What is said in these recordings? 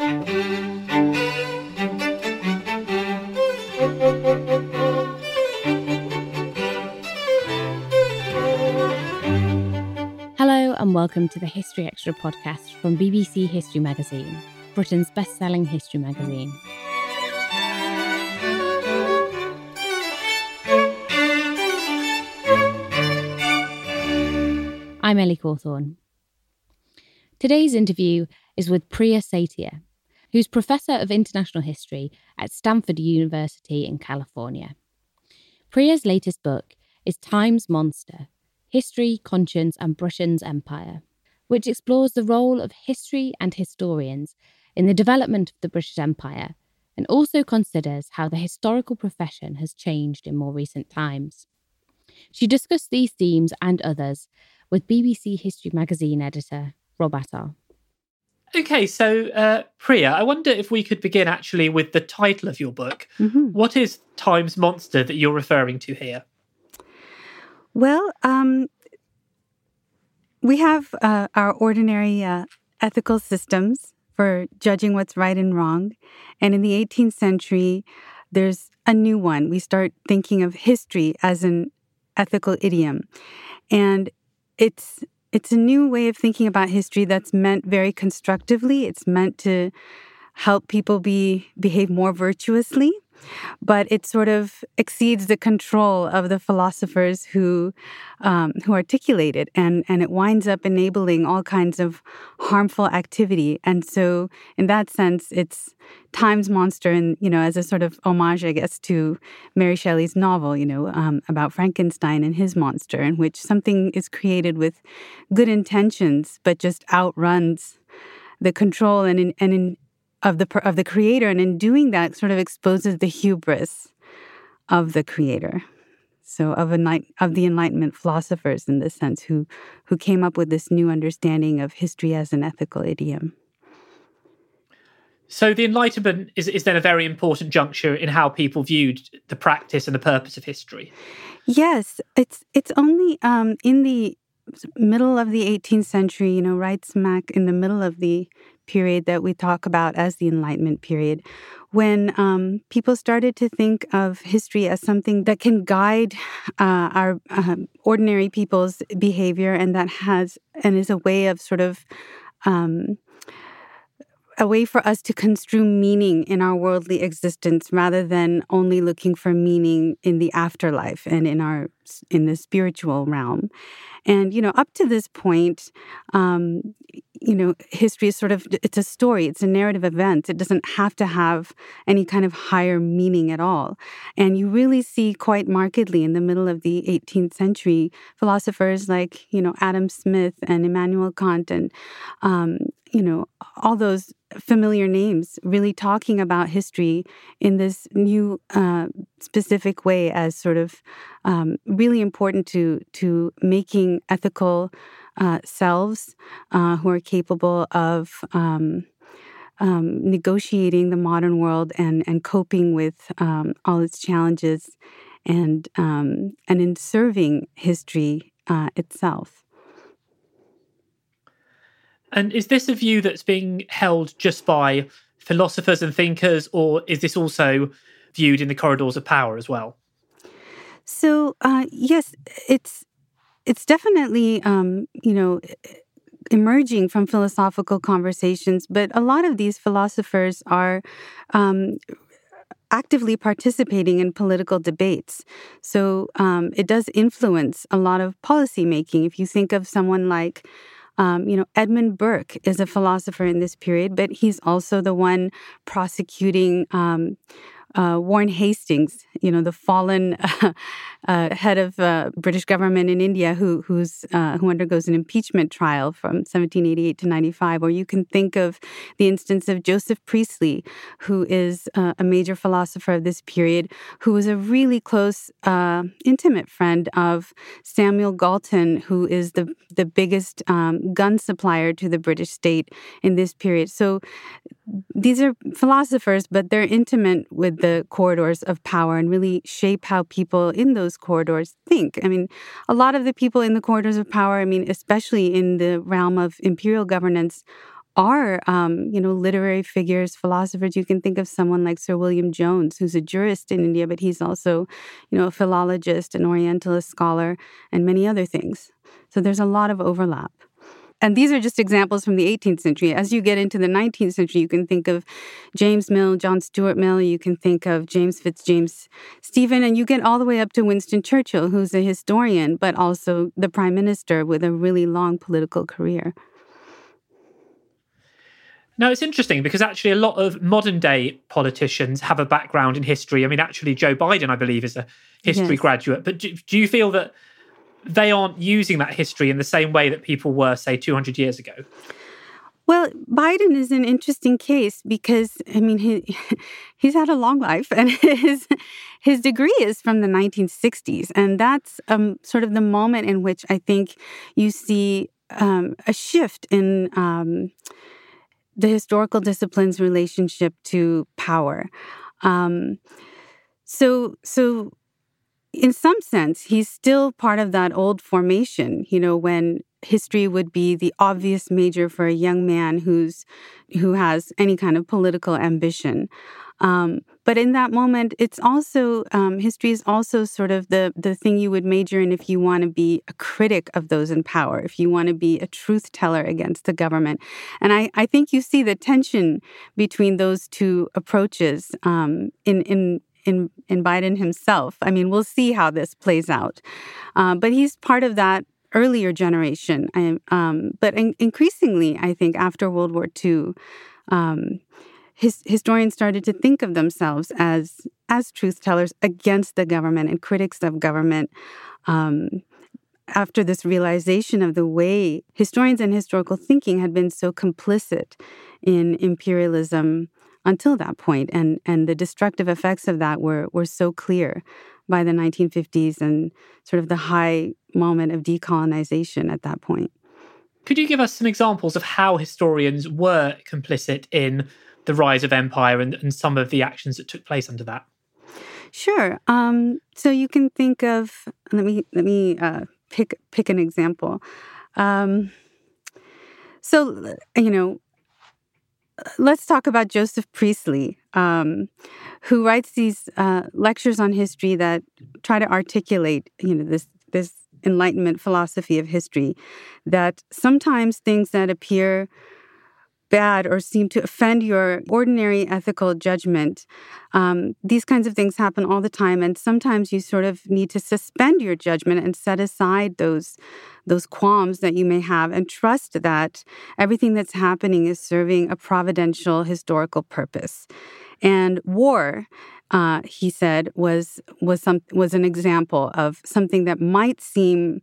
Hello, and welcome to the History Extra podcast from BBC History Magazine, Britain's best selling history magazine. I'm Ellie Cawthorne. Today's interview is with Priya Satia, who's Professor of International History at Stanford University in California. Priya's latest book is Time's Monster History, Conscience, and Britain's Empire, which explores the role of history and historians in the development of the British Empire and also considers how the historical profession has changed in more recent times. She discussed these themes and others with BBC History Magazine editor Rob Attar. Okay, so uh, Priya, I wonder if we could begin actually with the title of your book. Mm-hmm. What is Time's Monster that you're referring to here? Well, um, we have uh, our ordinary uh, ethical systems for judging what's right and wrong. And in the 18th century, there's a new one. We start thinking of history as an ethical idiom. And it's it's a new way of thinking about history that's meant very constructively. It's meant to help people be behave more virtuously, but it sort of exceeds the control of the philosophers who um, who articulate it, and and it winds up enabling all kinds of harmful activity. And so, in that sense, it's Time's Monster, and you know, as a sort of homage, I guess, to Mary Shelley's novel, you know, um, about Frankenstein and his monster, in which something is created with good intentions, but just outruns the control and and of the of the creator, and in doing that, sort of exposes the hubris of the creator. So of enlight- of the Enlightenment philosophers, in this sense, who who came up with this new understanding of history as an ethical idiom. So the Enlightenment is, is then a very important juncture in how people viewed the practice and the purpose of history. Yes, it's it's only um, in the middle of the 18th century, you know, right smack in the middle of the period that we talk about as the Enlightenment period, when um, people started to think of history as something that can guide uh, our uh, ordinary people's behavior and that has and is a way of sort of um, a way for us to construe meaning in our worldly existence rather than only looking for meaning in the afterlife and in our in the spiritual realm. And you know up to this point um, you know history is sort of it's a story it's a narrative event. It doesn't have to have any kind of higher meaning at all. And you really see quite markedly in the middle of the 18th century philosophers like you know adam smith and immanuel kant and um, you know all those familiar names really talking about history in this new uh, specific way as sort of um, really important to to making ethical uh, selves uh, who are capable of um, um, negotiating the modern world and and coping with um, all its challenges and um, and in serving history uh, itself. And is this a view that's being held just by philosophers and thinkers, or is this also viewed in the corridors of power as well? So uh, yes, it's it's definitely um, you know emerging from philosophical conversations, but a lot of these philosophers are um, actively participating in political debates. So um, it does influence a lot of policy making. If you think of someone like um, you know, Edmund Burke is a philosopher in this period, but he's also the one prosecuting um, uh, Warren Hastings, you know, the fallen uh, uh, head of uh, British government in India, who who's uh, who undergoes an impeachment trial from 1788 to 95. Or you can think of the instance of Joseph Priestley, who is uh, a major philosopher of this period, who was a really close, intimate friend of Samuel Galton, who is the the biggest um, gun supplier to the British state in this period. So these are philosophers, but they're intimate with the corridors of power and really shape how people in those corridors think. I mean, a lot of the people in the corridors of power, I mean, especially in the realm of imperial governance, are um, you know literary figures, philosophers. You can think of someone like Sir William Jones, who's a jurist in India, but he's also you know a philologist, an Orientalist scholar, and many other things. So there's a lot of overlap. And these are just examples from the 18th century. As you get into the 19th century, you can think of James Mill, John Stuart Mill, you can think of James Fitzjames Stephen, and you get all the way up to Winston Churchill, who's a historian, but also the prime minister with a really long political career. Now, it's interesting because actually a lot of modern day politicians have a background in history. I mean, actually, Joe Biden, I believe, is a history yes. graduate. But do, do you feel that they aren't using that history in the same way that people were, say, 200 years ago. Well, Biden is an interesting case because I mean he he's had a long life and his his degree is from the 1960s and that's um, sort of the moment in which I think you see um, a shift in um, the historical discipline's relationship to power. Um, so so in some sense, he's still part of that old formation, you know, when history would be the obvious major for a young man who's who has any kind of political ambition. Um, but in that moment, it's also um, history is also sort of the the thing you would major in if you want to be a critic of those in power, if you want to be a truth teller against the government. And I, I think you see the tension between those two approaches um, in in in in Biden himself. I mean, we'll see how this plays out, uh, but he's part of that earlier generation. I, um, but in, increasingly, I think after World War II, um, his, historians started to think of themselves as as truth tellers against the government and critics of government. Um, after this realization of the way historians and historical thinking had been so complicit in imperialism until that point, and and the destructive effects of that were were so clear by the 1950s and sort of the high moment of decolonization at that point. Could you give us some examples of how historians were complicit in the rise of empire and, and some of the actions that took place under that? Sure. Um, so you can think of let me let me uh, pick pick an example. Um, so you know, let's talk about Joseph Priestley, um, who writes these uh, lectures on history that try to articulate, you know, this this Enlightenment philosophy of history. That sometimes things that appear bad or seem to offend your ordinary ethical judgment. Um, these kinds of things happen all the time, and sometimes you sort of need to suspend your judgment and set aside those those qualms that you may have, and trust that everything that's happening is serving a providential historical purpose. And war, uh, he said, was was some was an example of something that might seem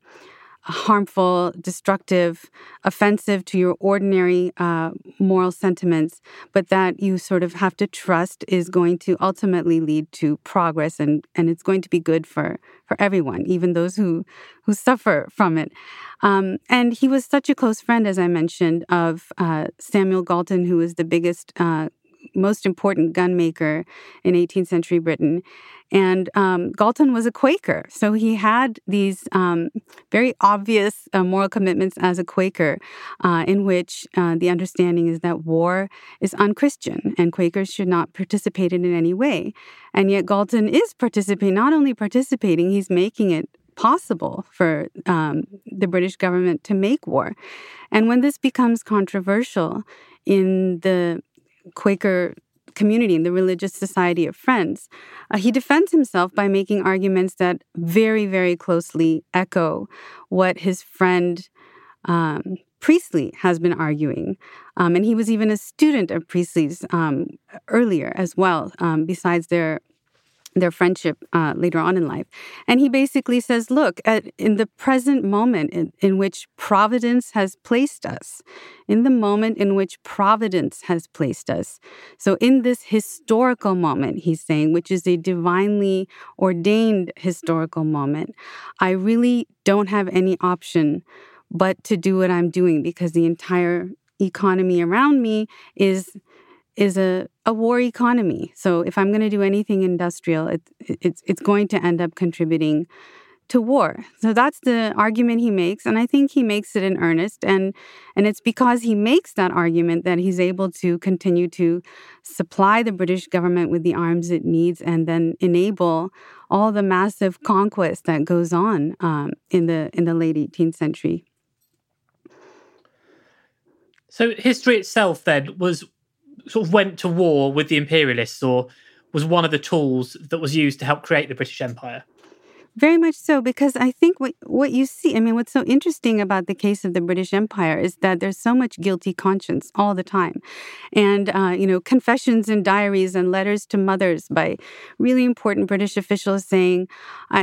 harmful, destructive, offensive to your ordinary uh, moral sentiments, but that you sort of have to trust is going to ultimately lead to progress and, and it's going to be good for, for everyone, even those who, who suffer from it. Um, and he was such a close friend, as I mentioned, of uh, Samuel Galton, who was the biggest uh, most important gun maker in 18th century Britain. And um, Galton was a Quaker. So he had these um, very obvious uh, moral commitments as a Quaker, uh, in which uh, the understanding is that war is unchristian and Quakers should not participate in it in any way. And yet Galton is participating, not only participating, he's making it possible for um, the British government to make war. And when this becomes controversial in the Quaker community, in the Religious Society of Friends, uh, he defends himself by making arguments that very, very closely echo what his friend um, Priestley has been arguing. Um, and he was even a student of Priestley's um, earlier as well, um, besides their their friendship uh, later on in life. And he basically says, look, at, in the present moment in, in, which providence has placed us, in the moment in which providence has placed us. So, in this historical moment, he's saying, which is a divinely ordained historical moment, I really don't have any option but to do what I'm doing because the entire economy around me is is a, a war economy. So if I'm going to do anything industrial, it, it's it's going to end up contributing to war. So that's the argument he makes, and I think he makes it in earnest. And and it's because he makes that argument that he's able to continue to supply the British government with the arms it needs, and then enable all the massive conquest that goes on um, in the in the late 18th century. So history itself then was sort of went to war with the imperialists or was one of the tools that was used to help create the British Empire. Very much so, because I think what what you see, I mean, what's so interesting about the case of the British Empire is that there's so much guilty conscience all the time, and uh, you know, confessions and diaries and letters to mothers by really important British officials saying,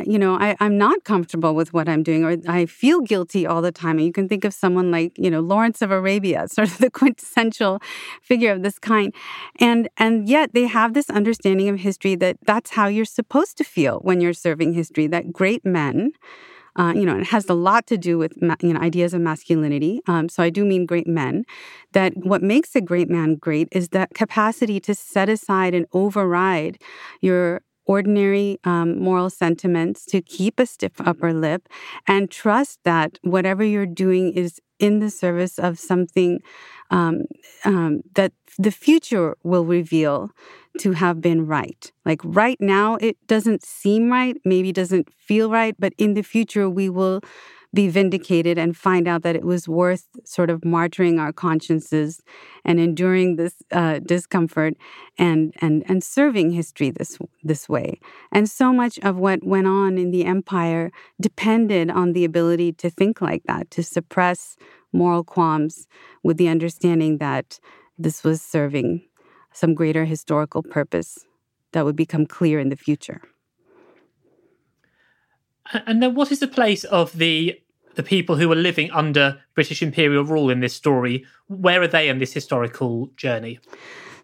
you know, I, I'm not comfortable with what I'm doing, or I feel guilty all the time. And you can think of someone like you know Lawrence of Arabia, sort of the quintessential figure of this kind, and and yet they have this understanding of history that that's how you're supposed to feel when you're serving history. That great men. Uh, you know, it has a lot to do with you know ideas of masculinity. Um, so I do mean great men. That what makes a great man great is that capacity to set aside and override your ordinary um, moral sentiments, to keep a stiff upper lip, and trust that whatever you're doing is in the service of something um, um, that the future will reveal to have been right. Like right now, it doesn't seem right, maybe doesn't feel right, but in the future, we will be vindicated and find out that it was worth sort of martyring our consciences and enduring this uh, discomfort and and and serving history this this way. And so much of what went on in the empire depended on the ability to think like that, to suppress moral qualms with the understanding that this was serving some greater historical purpose that would become clear in the future. And then, what is the place of the the people who were living under British imperial rule in this story? Where are they in this historical journey?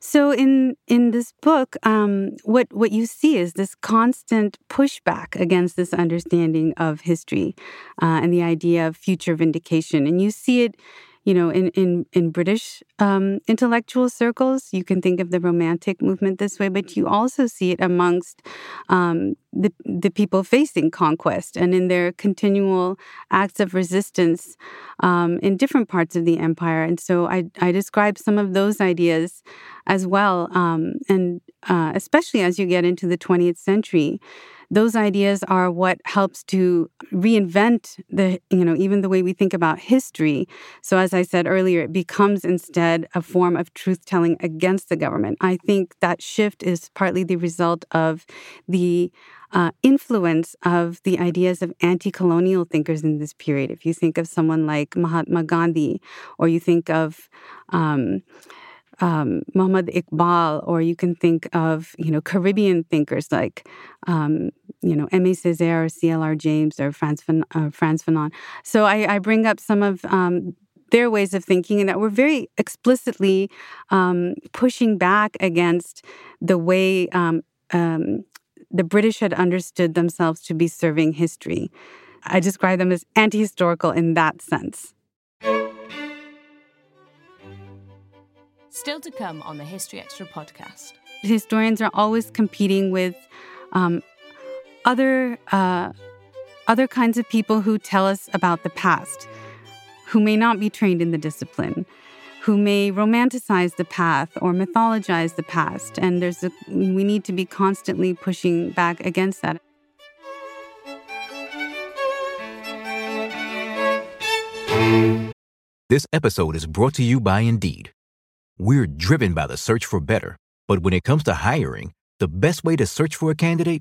So in in this book, um, what what you see is this constant pushback against this understanding of history uh, and the idea of future vindication, and you see it you know, in in in British um, intellectual circles, you can think of the Romantic movement this way, but you also see it amongst um, the the people facing conquest and in their continual acts of resistance um, in different parts of the empire. And so I I describe some of those ideas as well, um, and uh, especially as you get into the 20th century those ideas are what helps to reinvent the, you know, even the way we think about history. So, as I said earlier, it becomes instead a form of truth telling against the government. I think that shift is partly the result of the uh, influence of the ideas of anti colonial thinkers in this period. If you think of someone like Mahatma Gandhi, or you think of um, um, Muhammad Iqbal, or you can think of you know Caribbean thinkers like um, you know Aimé Césaire, C.L.R. James, or Franz, Fan- uh, Frantz Fanon. So I, I, bring up some of um, their ways of thinking, and that we're very explicitly um, pushing back against the way um, um, the British had understood themselves to be serving history. I describe them as anti-historical in that sense. Still to come on the History Extra podcast. Historians are always competing with um, other uh, other kinds of people who tell us about the past, who may not be trained in the discipline, who may romanticize the past or mythologize the past, and there's a, we need to be constantly pushing back against that. This episode is brought to you by Indeed. We're driven by the search for better, but when it comes to hiring, the best way to search for a candidate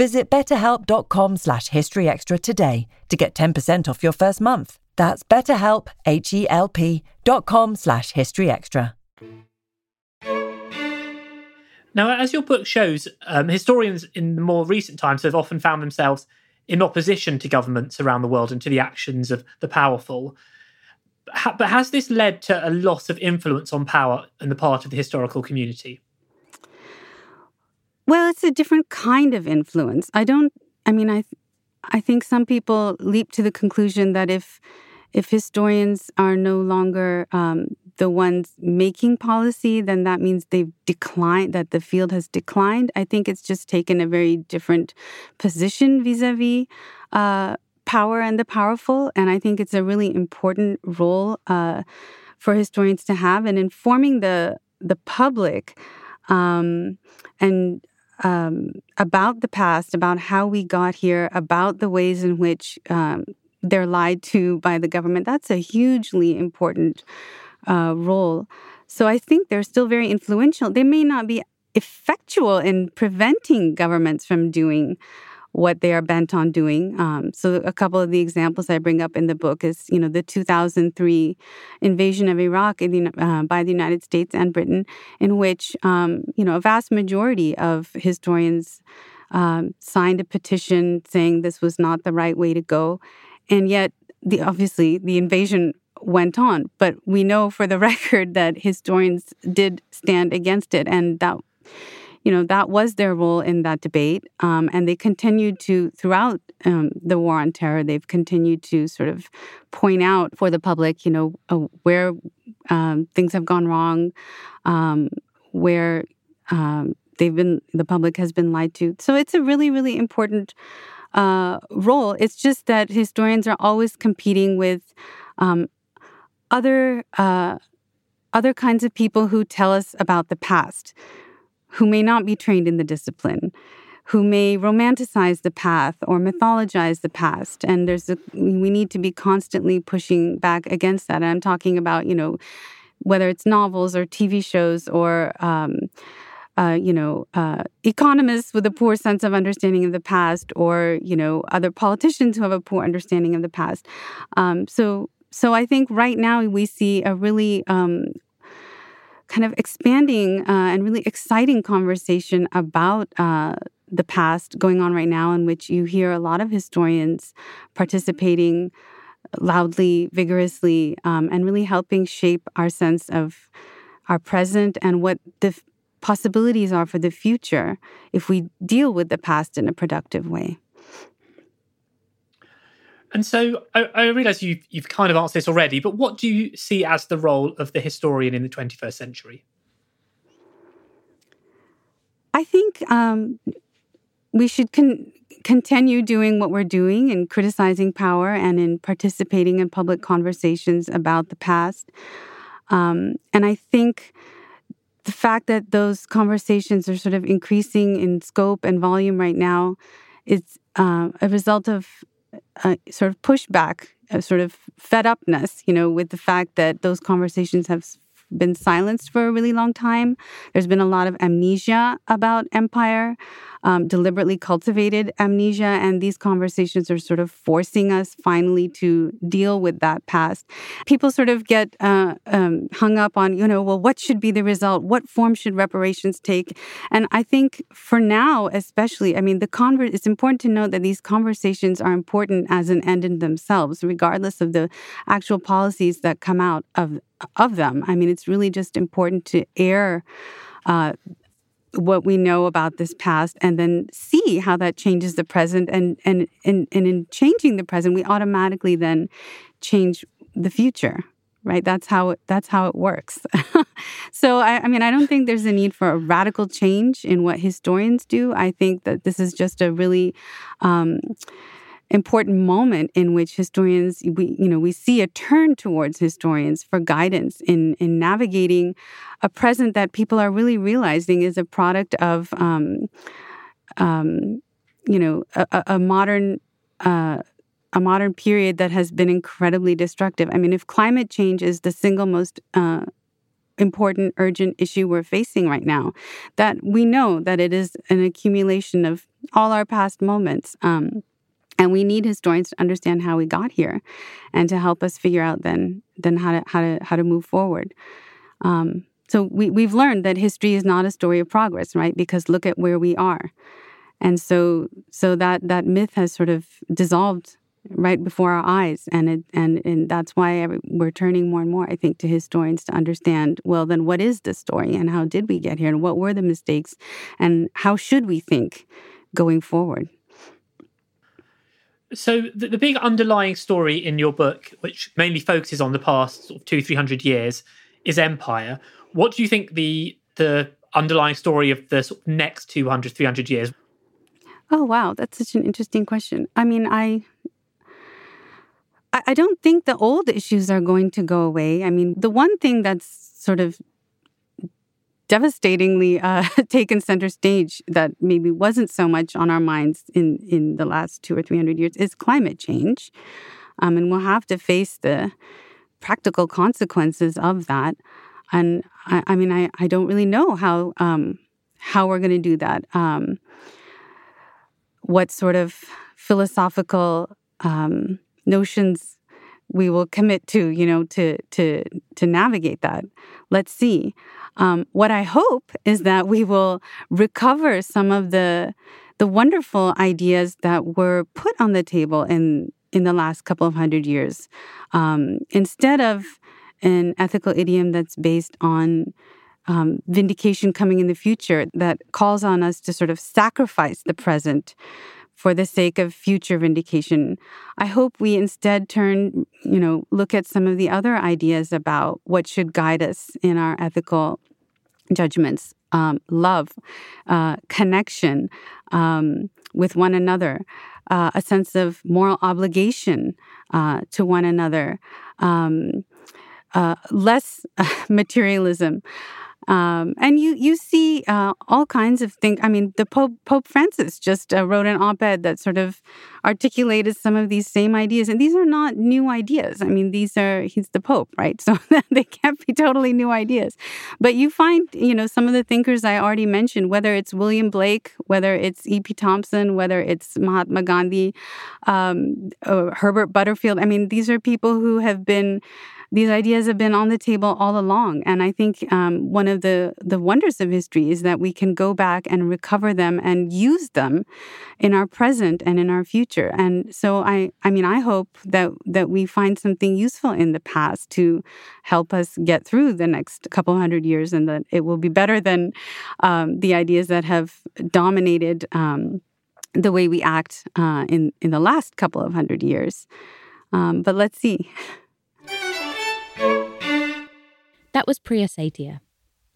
Visit betterhelp.com slash historyextra today to get 10% off your first month. That's betterhelp, H-E-L-P dot com slash historyextra. Now, as your book shows, um, historians in the more recent times have often found themselves in opposition to governments around the world and to the actions of the powerful. But has this led to a loss of influence on power on the part of the historical community? Well, it's a different kind of influence. I don't. I mean, I, I think some people leap to the conclusion that if, if historians are no longer um, the ones making policy, then that means they've declined, that the field has declined. I think it's just taken a very different position vis a vis power and the powerful. And I think it's a really important role uh, for historians to have in informing the, the public um, and um, about the past, about how we got here, about the ways in which um, they're lied to by the government. That's a hugely important uh, role. So I think they're still very influential. They may not be effectual in preventing governments from doing what they are bent on doing. Um, so a couple of the examples I bring up in the book is, you know, the 2003 invasion of Iraq the, uh, by the United States and Britain, in which, um, you know, a vast majority of historians um, signed a petition saying this was not the right way to go, and yet the obviously the invasion went on. But we know for the record that historians did stand against it, and that you know that was their role in that debate, um, and they continued to throughout um, the war on terror. They've continued to sort of point out for the public, you know, uh, where um, things have gone wrong, um, where um, they've been the public has been lied to. So it's a really, really important uh, role. It's just that historians are always competing with um, other uh, other kinds of people who tell us about the past, who may not be trained in the discipline, who may romanticize the path or mythologize the past, and there's a, we need to be constantly pushing back against that. And I'm talking about you know whether it's novels or TV shows or um, uh, you know, uh, economists with a poor sense of understanding of the past, or you know, other politicians who have a poor understanding of the past. Um, so, so I think right now we see a really um, kind of expanding uh, and really exciting conversation about uh, the past going on right now, in which you hear a lot of historians participating loudly, vigorously, um, and really helping shape our sense of our present and what the possibilities are for the future if we deal with the past in a productive way. And so I, I realize you've, you've kind of answered this already, but what do you see as the role of the historian in the 21st century? I think um, we should con- continue doing what we're doing in criticizing power and in participating in public conversations about the past. Um, and I think the fact that those conversations are sort of increasing in scope and volume right now is uh, a result of a sort of pushback, a sort of fed upness, you know, with the fact that those conversations have been silenced for a really long time. There's been a lot of amnesia about empire um, deliberately cultivated amnesia. And these conversations are sort of forcing us finally to deal with that past. People sort of get uh, um, hung up on, you know, well, what should be the result? What form should reparations take? And I think for now, especially, I mean, the conver- it's important to note that these conversations are important as an end in themselves, regardless of the actual policies that come out of of them. I mean, it's really just important to air uh, what we know about this past and then see how that changes the present. And and and, and in changing the present we automatically then change the future right? That's how that's how it works. So I, I mean i don't think there's a need for a radical change in what historians do. I think that this is just a really um, important moment in which historians we you know we see a turn towards historians for guidance in in navigating a present that people are really realizing is a product of um, um, you know a, a modern uh, a modern period that has been incredibly destructive. I mean, if climate change is the single most uh, important, urgent issue we're facing right now, that we know that it is an accumulation of all our past moments. Um, and we need historians to understand how we got here and to help us figure out then then how to how to how to move forward. Um, so we, we've learned that history is not a story of progress right? Because look at where we are. And so so that that myth has sort of dissolved right before our eyes. And it and and that's why we're turning more and more i think to historians to understand well then what is the story and how did we get here and what were the mistakes and how should we think going forward so the, the, big underlying story in your book, which mainly focuses on the past sort of two, three hundred years, is empire. What do you think the the underlying story of the sort of next 200, 300 years? Oh wow, that's such an interesting question. I mean, I I don't think the old issues are going to go away. I mean, the one thing that's sort of devastatingly uh, taken center stage that maybe wasn't so much on our minds in, in the last two or three hundred years is climate change. Um, and we'll have to face the practical consequences of that. And I, I mean, I, I don't really know how um, how we're going to do that. Um, what sort of philosophical um, notions we will commit to, you know, to to to navigate that. Let's see. Um, what I hope is that we will recover some of the the wonderful ideas that were put on the table in in the last couple of hundred years, um, instead of an ethical idiom that's based on um, vindication coming in the future that calls on us to sort of sacrifice the present for the sake of future vindication. I hope we instead turn, you know, look at some of the other ideas about what should guide us in our ethical judgments um, love, uh, connection um, with one another, uh, a sense of moral obligation uh, to one another, um, uh, less materialism. Um, and you you see uh, all kinds of things. I mean, the Pope Pope Francis just uh, wrote an op-ed that sort of articulated some of these same ideas, and these are not new ideas. I mean, these are he's the Pope, right? So they can't be totally new ideas. But you find, you know, some of the thinkers I already mentioned, whether it's William Blake, whether it's E.P. Thompson, whether it's Mahatma Gandhi, um, Herbert Butterfield. I mean, these are people who have been these ideas have been on the table all along. And I think um, one of the, the wonders of history is that we can go back and recover them and use them in our present and in our future. And so I, I mean, I hope that, that we find something useful in the past to help us get through the next couple hundred years and that it will be better than um, the ideas that have dominated um, the way we act uh, in, in the last couple of hundred years. Um, but let's see. That was Priya Satia.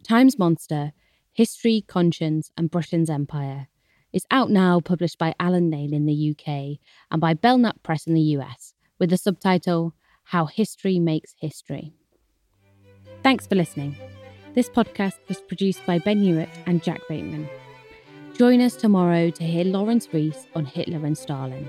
Times Monster, History, Conscience, and Britain's Empire is out now, published by Allen Lane in the UK and by Belknap Press in the US, with the subtitle How History Makes History. Thanks for listening. This podcast was produced by Ben Hewitt and Jack Bateman. Join us tomorrow to hear Laurence Rees on Hitler and Stalin.